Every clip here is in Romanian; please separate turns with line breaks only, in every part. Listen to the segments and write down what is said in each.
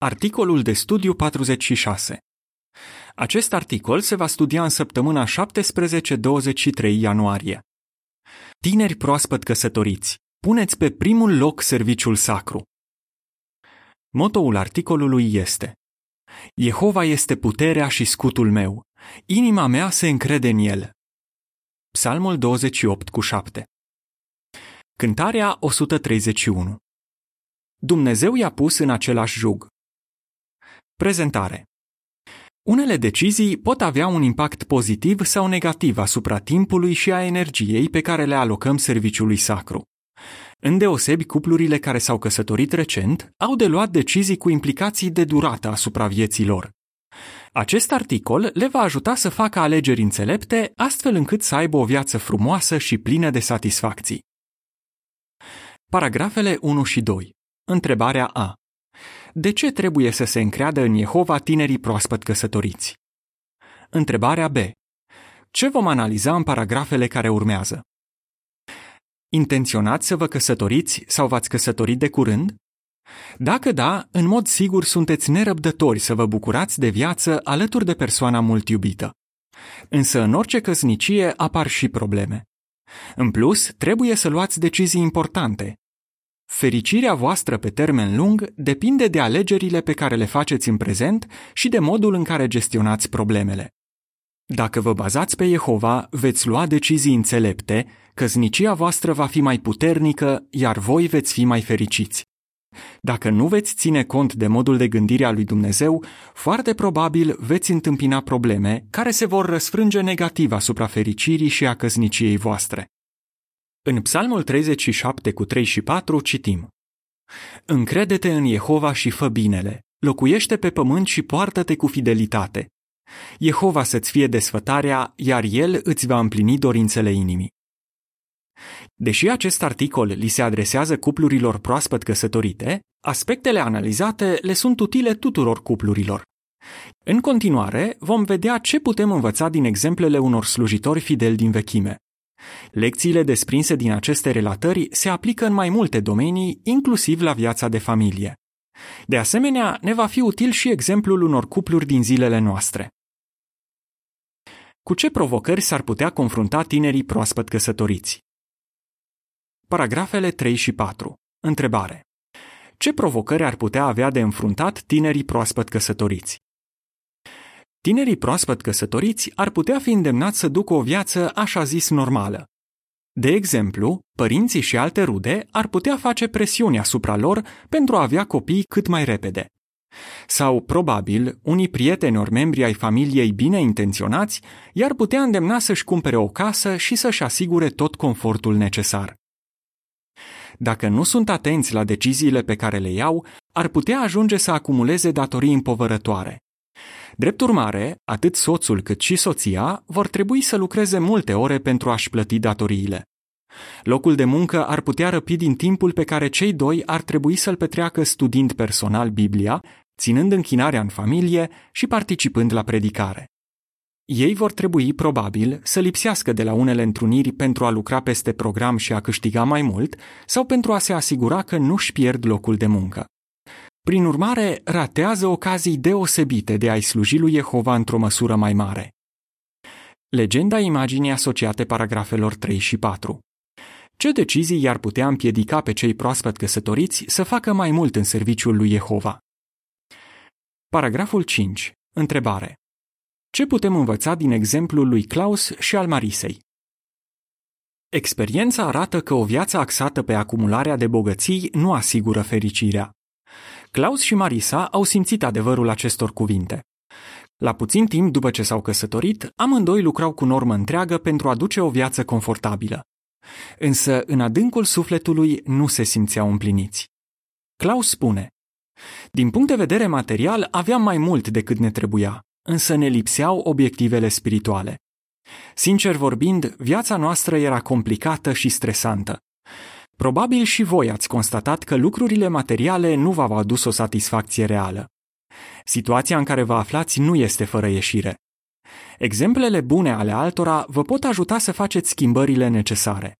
Articolul de studiu 46. Acest articol se va studia în săptămâna 17-23 ianuarie. Tineri proaspăt căsătoriți, puneți pe primul loc serviciul sacru. Motoul articolului este Jehova este puterea și scutul meu. Inima mea se încrede în el. Psalmul 28 cu 7. Cântarea 131. Dumnezeu i-a pus în același jug. Prezentare Unele decizii pot avea un impact pozitiv sau negativ asupra timpului și a energiei pe care le alocăm serviciului sacru. Îndeosebi, cuplurile care s-au căsătorit recent au de luat decizii cu implicații de durată asupra vieții lor. Acest articol le va ajuta să facă alegeri înțelepte, astfel încât să aibă o viață frumoasă și plină de satisfacții. Paragrafele 1 și 2. Întrebarea A. De ce trebuie să se încreadă în Jehova tinerii proaspăt căsătoriți? Întrebarea B. Ce vom analiza în paragrafele care urmează? Intenționați să vă căsătoriți sau v-ați căsătorit de curând? Dacă da, în mod sigur sunteți nerăbdători să vă bucurați de viață alături de persoana mult iubită. Însă în orice căsnicie apar și probleme. În plus, trebuie să luați decizii importante, Fericirea voastră pe termen lung depinde de alegerile pe care le faceți în prezent și de modul în care gestionați problemele. Dacă vă bazați pe Jehova, veți lua decizii înțelepte, căznicia voastră va fi mai puternică, iar voi veți fi mai fericiți. Dacă nu veți ține cont de modul de gândire al lui Dumnezeu, foarte probabil veți întâmpina probleme care se vor răsfrânge negativ asupra fericirii și a căzniciei voastre. În Psalmul 37 cu 3 și 4 citim Încrede-te în Jehova și fă binele, locuiește pe pământ și poartă-te cu fidelitate. Jehova să-ți fie desfătarea, iar El îți va împlini dorințele inimii. Deși acest articol li se adresează cuplurilor proaspăt căsătorite, aspectele analizate le sunt utile tuturor cuplurilor. În continuare, vom vedea ce putem învăța din exemplele unor slujitori fideli din vechime. Lecțiile desprinse din aceste relatări se aplică în mai multe domenii, inclusiv la viața de familie. De asemenea, ne va fi util și exemplul unor cupluri din zilele noastre. Cu ce provocări s-ar putea confrunta tinerii proaspăt căsătoriți? Paragrafele 3 și 4. Întrebare. Ce provocări ar putea avea de înfruntat tinerii proaspăt căsătoriți? Tinerii proaspăt căsătoriți ar putea fi îndemnați să ducă o viață așa zis normală. De exemplu, părinții și alte rude ar putea face presiuni asupra lor pentru a avea copii cât mai repede. Sau, probabil, unii prieteni ori membri ai familiei bine intenționați i-ar putea îndemna să-și cumpere o casă și să-și asigure tot confortul necesar. Dacă nu sunt atenți la deciziile pe care le iau, ar putea ajunge să acumuleze datorii împovărătoare. Drept urmare, atât soțul cât și soția vor trebui să lucreze multe ore pentru a-și plăti datoriile. Locul de muncă ar putea răpi din timpul pe care cei doi ar trebui să-l petreacă studiind personal Biblia, ținând închinarea în familie și participând la predicare. Ei vor trebui, probabil, să lipsească de la unele întruniri pentru a lucra peste program și a câștiga mai mult sau pentru a se asigura că nu-și pierd locul de muncă. Prin urmare, ratează ocazii deosebite de a-i sluji lui Jehova într-o măsură mai mare. Legenda imaginii asociate paragrafelor 3 și 4. Ce decizii i-ar putea împiedica pe cei proaspăt căsătoriți să facă mai mult în serviciul lui Jehova? Paragraful 5. Întrebare. Ce putem învăța din exemplul lui Klaus și al Marisei? Experiența arată că o viață axată pe acumularea de bogății nu asigură fericirea. Claus și Marisa au simțit adevărul acestor cuvinte. La puțin timp după ce s-au căsătorit, amândoi lucrau cu normă întreagă pentru a duce o viață confortabilă. Însă, în adâncul sufletului, nu se simțeau împliniți. Claus spune, Din punct de vedere material, aveam mai mult decât ne trebuia, însă ne lipseau obiectivele spirituale. Sincer vorbind, viața noastră era complicată și stresantă. Probabil și voi ați constatat că lucrurile materiale nu v-au adus o satisfacție reală. Situația în care vă aflați nu este fără ieșire. Exemplele bune ale altora vă pot ajuta să faceți schimbările necesare.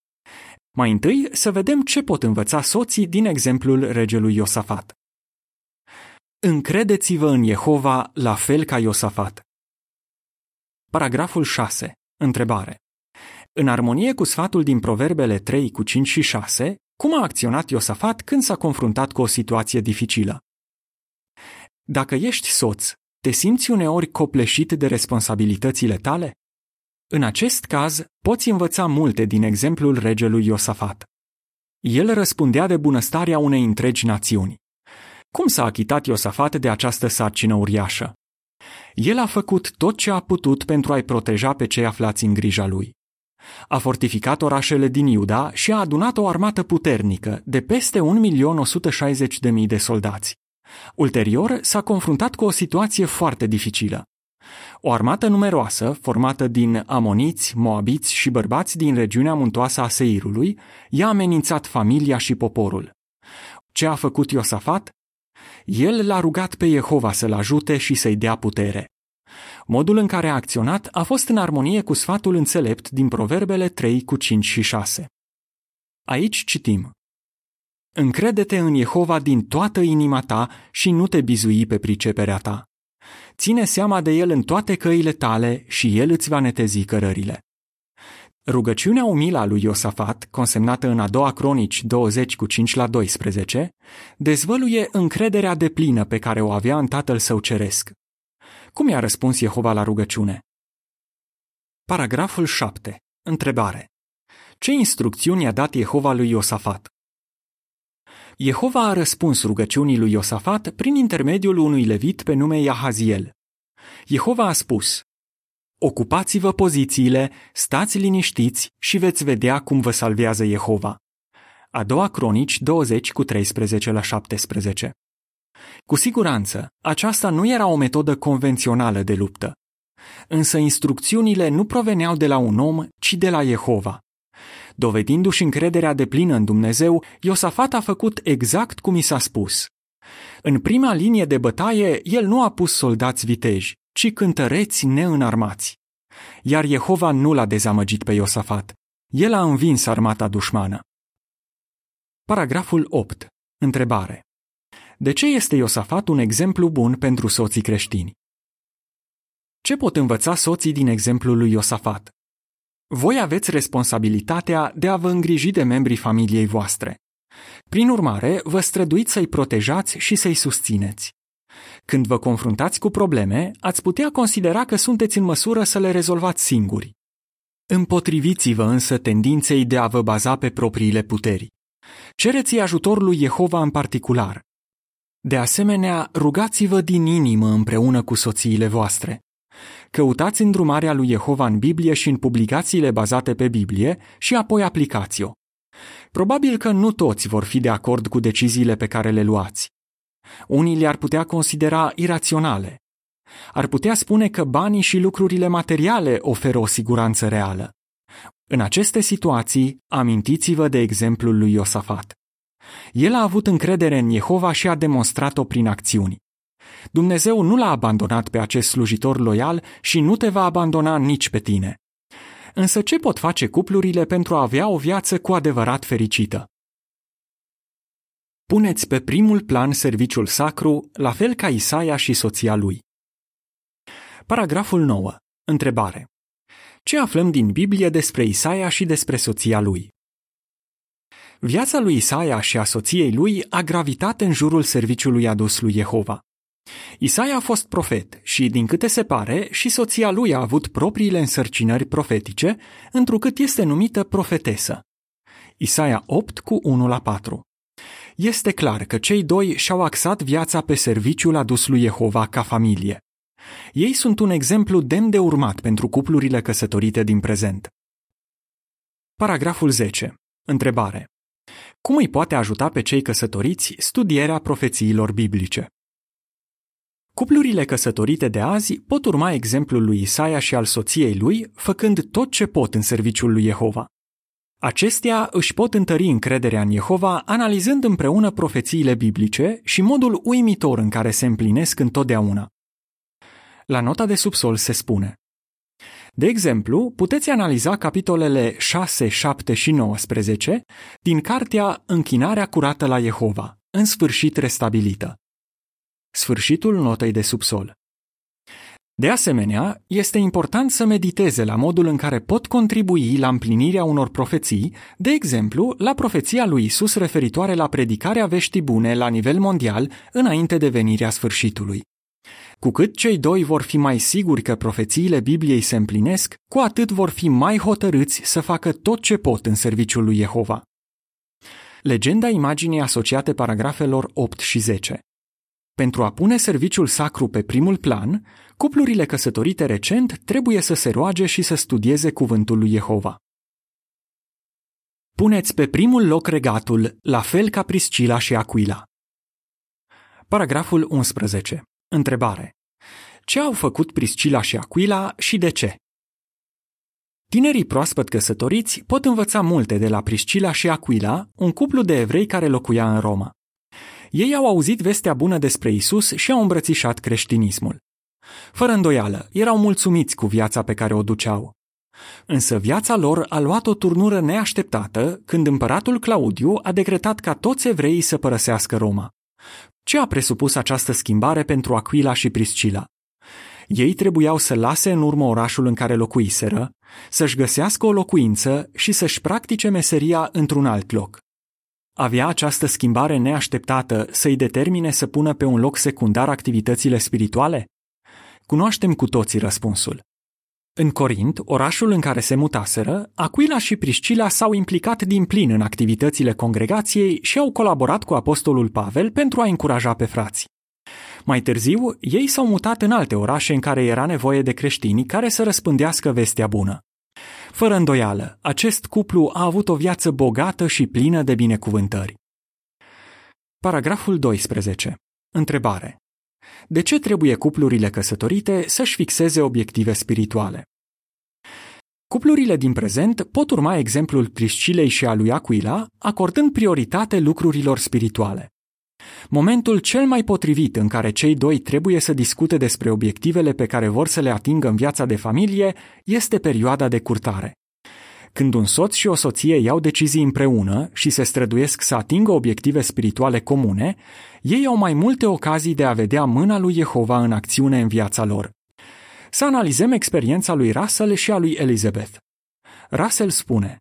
Mai întâi să vedem ce pot învăța soții din exemplul regelui Iosafat. Încredeți-vă în Jehova la fel ca Iosafat. Paragraful 6. Întrebare. În armonie cu sfatul din Proverbele 3 cu 5 și 6, cum a acționat Iosafat când s-a confruntat cu o situație dificilă? Dacă ești soț, te simți uneori copleșit de responsabilitățile tale? În acest caz, poți învăța multe din exemplul regelui Iosafat. El răspundea de bunăstarea unei întregi națiuni. Cum s-a achitat Iosafat de această sarcină uriașă? El a făcut tot ce a putut pentru a-i proteja pe cei aflați în grija lui. A fortificat orașele din Iuda și a adunat o armată puternică de peste 1.160.000 de soldați. Ulterior, s-a confruntat cu o situație foarte dificilă. O armată numeroasă, formată din amoniți, moabiți și bărbați din regiunea muntoasă a Seirului, i-a amenințat familia și poporul. Ce a făcut Iosafat? El l-a rugat pe Jehova să-l ajute și să-i dea putere. Modul în care a acționat a fost în armonie cu sfatul înțelept din Proverbele 3 cu 5 și 6. Aici citim. Încrede-te în Jehova din toată inima ta și nu te bizui pe priceperea ta. Ține seama de el în toate căile tale și el îți va netezi cărările. Rugăciunea umilă a lui Iosafat, consemnată în a doua cronici 20 cu 5 la 12, dezvăluie încrederea deplină pe care o avea în tatăl său ceresc. Cum i-a răspuns Jehova la rugăciune? Paragraful 7. Întrebare. Ce instrucțiuni a dat Jehova lui Iosafat? Jehova a răspuns rugăciunii lui Iosafat prin intermediul unui levit pe nume Iahaziel. Jehova a spus, Ocupați-vă pozițiile, stați liniștiți și veți vedea cum vă salvează Jehova. A doua cronici 20 cu 13 la 17. Cu siguranță, aceasta nu era o metodă convențională de luptă. Însă instrucțiunile nu proveneau de la un om, ci de la Jehova. Dovedindu-și încrederea de plină în Dumnezeu, Iosafat a făcut exact cum i s-a spus. În prima linie de bătaie, el nu a pus soldați viteji, ci cântăreți neînarmați. Iar Jehova nu l-a dezamăgit pe Iosafat. El a învins armata dușmană. Paragraful 8. Întrebare. De ce este Iosafat un exemplu bun pentru soții creștini? Ce pot învăța soții din exemplul lui Iosafat? Voi aveți responsabilitatea de a vă îngriji de membrii familiei voastre. Prin urmare, vă străduiți să-i protejați și să-i susțineți. Când vă confruntați cu probleme, ați putea considera că sunteți în măsură să le rezolvați singuri. Împotriviți-vă însă tendinței de a vă baza pe propriile puteri. Cereți ajutorul lui Jehova în particular. De asemenea, rugați-vă din inimă împreună cu soțiile voastre. Căutați îndrumarea lui Jehova în Biblie și în publicațiile bazate pe Biblie și apoi aplicați-o. Probabil că nu toți vor fi de acord cu deciziile pe care le luați. Unii le-ar putea considera iraționale. Ar putea spune că banii și lucrurile materiale oferă o siguranță reală. În aceste situații, amintiți-vă de exemplul lui Iosafat. El a avut încredere în Jehova și a demonstrat-o prin acțiuni. Dumnezeu nu l-a abandonat pe acest slujitor loial și nu te va abandona nici pe tine. Însă ce pot face cuplurile pentru a avea o viață cu adevărat fericită? Puneți pe primul plan serviciul sacru, la fel ca Isaia și soția lui. Paragraful 9. Întrebare. Ce aflăm din Biblie despre Isaia și despre soția lui? Viața lui Isaia și a soției lui a gravitat în jurul serviciului adus lui Jehova. Isaia a fost profet și, din câte se pare, și soția lui a avut propriile însărcinări profetice, întrucât este numită profetesă. Isaia 8 cu 1 la 4 Este clar că cei doi și-au axat viața pe serviciul adus lui Jehova ca familie. Ei sunt un exemplu demn de urmat pentru cuplurile căsătorite din prezent. Paragraful 10. Întrebare. Cum îi poate ajuta pe cei căsătoriți studierea profețiilor biblice? Cuplurile căsătorite de azi pot urma exemplul lui Isaia și al soției lui, făcând tot ce pot în serviciul lui Jehova. Acestea își pot întări încrederea în Jehova analizând împreună profețiile biblice și modul uimitor în care se împlinesc întotdeauna. La nota de subsol se spune De exemplu, puteți analiza capitolele 6, 7 și 19 din cartea Închinarea curată la Jehova, în sfârșit restabilită. Sfârșitul notei de subsol. De asemenea, este important să mediteze la modul în care pot contribui la împlinirea unor profeții, de exemplu, la profeția lui Isus referitoare la predicarea veștii bune la nivel mondial înainte de venirea sfârșitului. Cu cât cei doi vor fi mai siguri că profețiile Bibliei se împlinesc, cu atât vor fi mai hotărâți să facă tot ce pot în serviciul lui Jehova. Legenda imaginii asociate paragrafelor 8 și 10 pentru a pune serviciul sacru pe primul plan, cuplurile căsătorite recent trebuie să se roage și să studieze cuvântul lui Jehova. Puneți pe primul loc regatul, la fel ca Priscila și Aquila. Paragraful 11. Întrebare. Ce au făcut Priscila și Aquila și de ce? Tinerii proaspăt căsătoriți pot învăța multe de la Priscila și Aquila, un cuplu de evrei care locuia în Roma. Ei au auzit vestea bună despre Isus și au îmbrățișat creștinismul. Fără îndoială, erau mulțumiți cu viața pe care o duceau. Însă viața lor a luat o turnură neașteptată când împăratul Claudiu a decretat ca toți evreii să părăsească Roma. Ce a presupus această schimbare pentru Aquila și Priscila? Ei trebuiau să lase în urmă orașul în care locuiseră, să-și găsească o locuință și să-și practice meseria într-un alt loc. Avea această schimbare neașteptată să-i determine să pună pe un loc secundar activitățile spirituale? Cunoaștem cu toții răspunsul. În Corint, orașul în care se mutaseră, Aquila și Priscila s-au implicat din plin în activitățile congregației și au colaborat cu apostolul Pavel pentru a încuraja pe frați. Mai târziu, ei s-au mutat în alte orașe în care era nevoie de creștini care să răspândească vestea bună. Fără îndoială, acest cuplu a avut o viață bogată și plină de binecuvântări. Paragraful 12. Întrebare. De ce trebuie cuplurile căsătorite să-și fixeze obiective spirituale? Cuplurile din prezent pot urma exemplul Priscilei și a lui Aquila, acordând prioritate lucrurilor spirituale. Momentul cel mai potrivit în care cei doi trebuie să discute despre obiectivele pe care vor să le atingă în viața de familie este perioada de curtare. Când un soț și o soție iau decizii împreună și se străduiesc să atingă obiective spirituale comune, ei au mai multe ocazii de a vedea mâna lui Jehova în acțiune în viața lor. Să analizăm experiența lui Russell și a lui Elizabeth. Russell spune,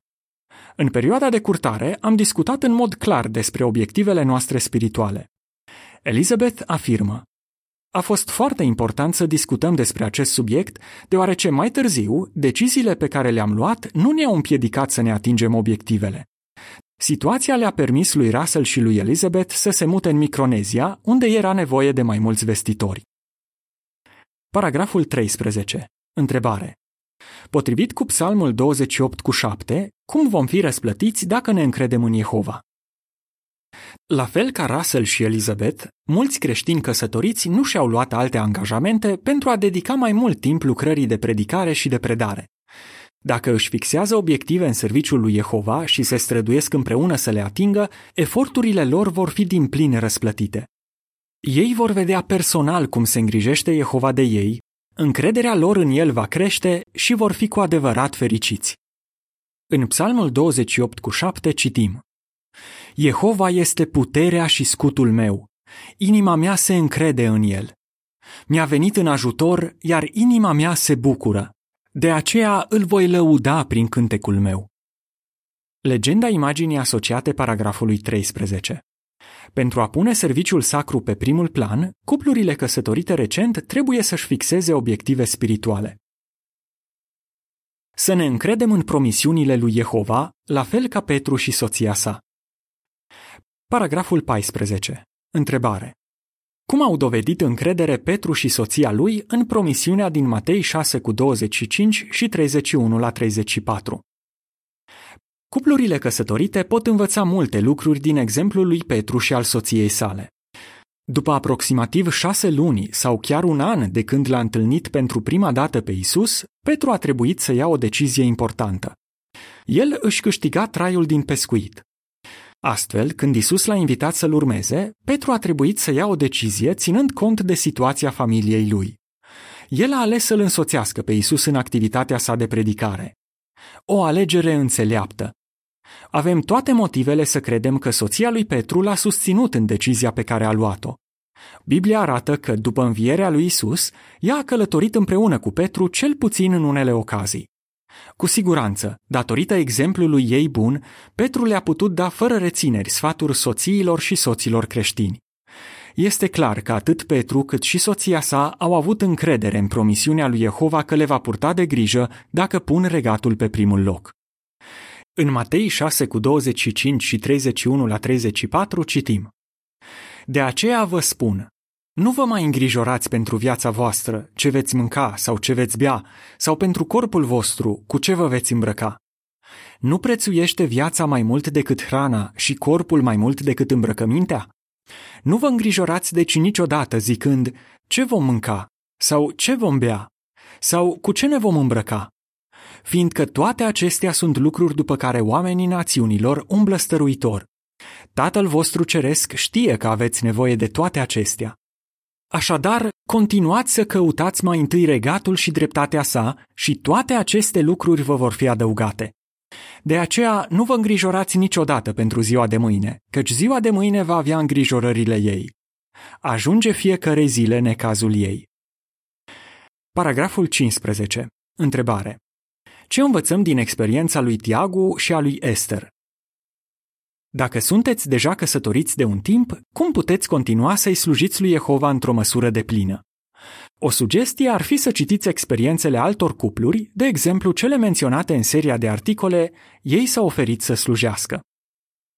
în perioada de curtare am discutat în mod clar despre obiectivele noastre spirituale. Elizabeth afirmă, a fost foarte important să discutăm despre acest subiect, deoarece mai târziu, deciziile pe care le-am luat nu ne-au împiedicat să ne atingem obiectivele. Situația le-a permis lui Russell și lui Elizabeth să se mute în Micronezia, unde era nevoie de mai mulți vestitori. Paragraful 13. Întrebare. Potrivit cu Psalmul 28 cu 7, cum vom fi răsplătiți dacă ne încredem în Jehova? La fel ca Russell și Elizabeth, mulți creștini căsătoriți nu și-au luat alte angajamente pentru a dedica mai mult timp lucrării de predicare și de predare. Dacă își fixează obiective în serviciul lui Jehova și se străduiesc împreună să le atingă, eforturile lor vor fi din plin răsplătite. Ei vor vedea personal cum se îngrijește Jehova de ei, încrederea lor în el va crește și vor fi cu adevărat fericiți. În Psalmul 28 cu 7 citim Jehova este puterea și scutul meu. Inima mea se încrede în el. Mi-a venit în ajutor, iar inima mea se bucură. De aceea îl voi lăuda prin cântecul meu. Legenda imaginii asociate paragrafului 13. Pentru a pune serviciul sacru pe primul plan, cuplurile căsătorite recent trebuie să-și fixeze obiective spirituale. Să ne încredem în promisiunile lui Jehova, la fel ca Petru și soția sa. Paragraful 14. Întrebare. Cum au dovedit încredere Petru și soția lui în promisiunea din Matei 6 cu 25 și 31 la 34? Cuplurile căsătorite pot învăța multe lucruri din exemplul lui Petru și al soției sale. După aproximativ șase luni sau chiar un an de când l-a întâlnit pentru prima dată pe Isus, Petru a trebuit să ia o decizie importantă. El își câștiga traiul din pescuit. Astfel, când Isus l-a invitat să-l urmeze, Petru a trebuit să ia o decizie ținând cont de situația familiei lui. El a ales să-l însoțească pe Isus în activitatea sa de predicare. O alegere înțeleaptă. Avem toate motivele să credem că soția lui Petru l-a susținut în decizia pe care a luat-o. Biblia arată că, după învierea lui Isus, ea a călătorit împreună cu Petru cel puțin în unele ocazii. Cu siguranță, datorită exemplului ei bun, Petru le-a putut da fără rețineri sfaturi soțiilor și soților creștini. Este clar că atât Petru cât și soția sa au avut încredere în promisiunea lui Jehova că le va purta de grijă dacă pun regatul pe primul loc. În Matei 6 cu 25 și 31 la 34 citim De aceea vă spun, nu vă mai îngrijorați pentru viața voastră, ce veți mânca sau ce veți bea, sau pentru corpul vostru, cu ce vă veți îmbrăca. Nu prețuiește viața mai mult decât hrana și corpul mai mult decât îmbrăcămintea? Nu vă îngrijorați deci niciodată zicând ce vom mânca sau ce vom bea sau cu ce ne vom îmbrăca, fiindcă toate acestea sunt lucruri după care oamenii națiunilor umblă stăruitor. Tatăl vostru ceresc știe că aveți nevoie de toate acestea. Așadar, continuați să căutați mai întâi regatul și dreptatea sa și toate aceste lucruri vă vor fi adăugate. De aceea nu vă îngrijorați niciodată pentru ziua de mâine, căci ziua de mâine va avea îngrijorările ei. Ajunge fiecare zile necazul ei. Paragraful 15. Întrebare. Ce învățăm din experiența lui Tiagu și a lui Esther? Dacă sunteți deja căsătoriți de un timp, cum puteți continua să-i slujiți lui Jehova într-o măsură de plină? O sugestie ar fi să citiți experiențele altor cupluri, de exemplu cele menționate în seria de articole Ei s-au oferit să slujească.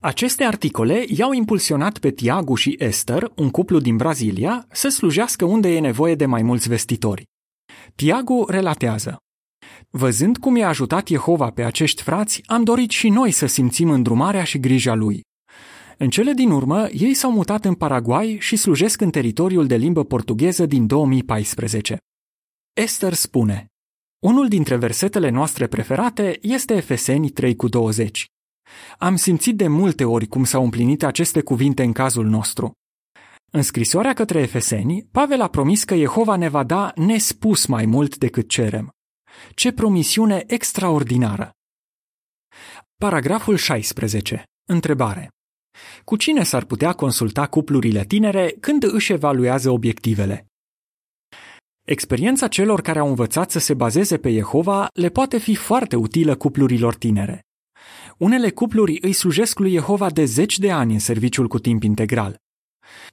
Aceste articole i-au impulsionat pe Tiagu și Esther, un cuplu din Brazilia, să slujească unde e nevoie de mai mulți vestitori. Tiagu relatează Văzând cum i-a ajutat Jehova pe acești frați, am dorit și noi să simțim îndrumarea și grija lui. În cele din urmă, ei s-au mutat în Paraguay și slujesc în teritoriul de limbă portugheză din 2014. Esther spune, unul dintre versetele noastre preferate este Efeseni 3 cu 20. Am simțit de multe ori cum s-au împlinit aceste cuvinte în cazul nostru. În scrisoarea către Efeseni, Pavel a promis că Jehova ne va da nespus mai mult decât cerem. Ce promisiune extraordinară! Paragraful 16. Întrebare. Cu cine s-ar putea consulta cuplurile tinere când își evaluează obiectivele? Experiența celor care au învățat să se bazeze pe Jehova le poate fi foarte utilă cuplurilor tinere. Unele cupluri îi slujesc lui Jehova de zeci de ani în serviciul cu timp integral.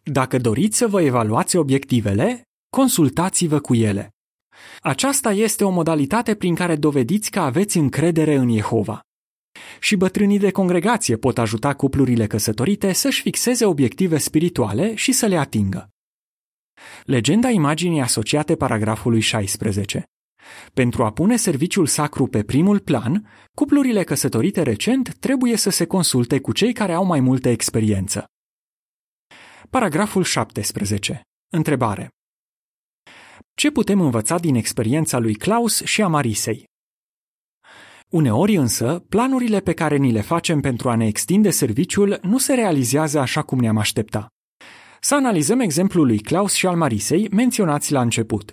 Dacă doriți să vă evaluați obiectivele, consultați-vă cu ele. Aceasta este o modalitate prin care dovediți că aveți încredere în Jehova. Și bătrânii de congregație pot ajuta cuplurile căsătorite să-și fixeze obiective spirituale și să le atingă. Legenda imaginii asociate paragrafului 16. Pentru a pune serviciul sacru pe primul plan, cuplurile căsătorite recent trebuie să se consulte cu cei care au mai multă experiență. Paragraful 17. Întrebare. Ce putem învăța din experiența lui Klaus și a Marisei? Uneori însă, planurile pe care ni le facem pentru a ne extinde serviciul nu se realizează așa cum ne-am aștepta. Să analizăm exemplul lui Klaus și al Marisei menționați la început.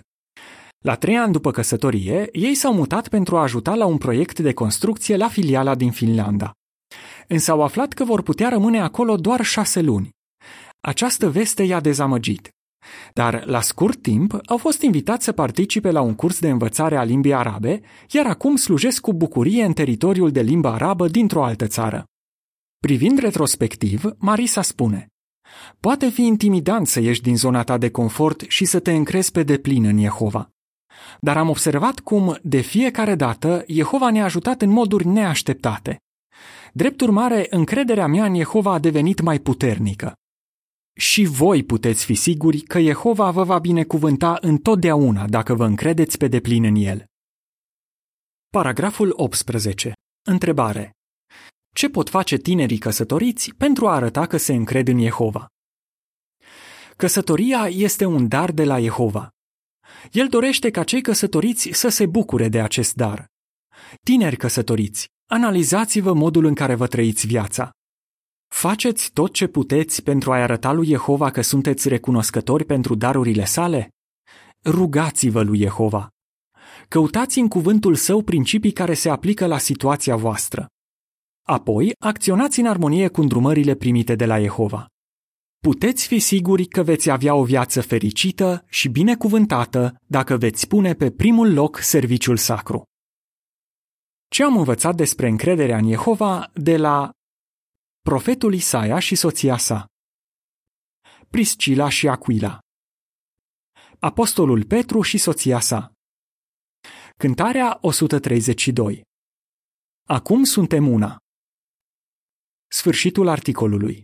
La trei ani după căsătorie, ei s-au mutat pentru a ajuta la un proiect de construcție la filiala din Finlanda. Însă au aflat că vor putea rămâne acolo doar șase luni. Această veste i-a dezamăgit. Dar, la scurt timp, au fost invitați să participe la un curs de învățare a limbii arabe, iar acum slujesc cu bucurie în teritoriul de limba arabă dintr-o altă țară. Privind retrospectiv, Marisa spune Poate fi intimidant să ieși din zona ta de confort și să te încrezi pe deplin în Jehova. Dar am observat cum, de fiecare dată, Jehova ne-a ajutat în moduri neașteptate. Drept urmare, încrederea mea în Jehova a devenit mai puternică. Și voi puteți fi siguri că Jehova vă va binecuvânta întotdeauna dacă vă încredeți pe deplin în El. Paragraful 18. Întrebare. Ce pot face tinerii căsătoriți pentru a arăta că se încred în Jehova? Căsătoria este un dar de la Jehova. El dorește ca cei căsătoriți să se bucure de acest dar. Tineri căsătoriți, analizați-vă modul în care vă trăiți viața. Faceți tot ce puteți pentru a arăta lui Jehova că sunteți recunoscători pentru darurile sale? Rugați-vă lui Jehova. Căutați în cuvântul său principii care se aplică la situația voastră. Apoi, acționați în armonie cu îndrumările primite de la Jehova. puteți fi siguri că veți avea o viață fericită și binecuvântată dacă veți pune pe primul loc serviciul sacru. Ce am învățat despre încrederea în Jehova de la profetul Isaia și soția sa, Priscila și Aquila, Apostolul Petru și soția sa. Cântarea 132 Acum suntem una. Sfârșitul articolului.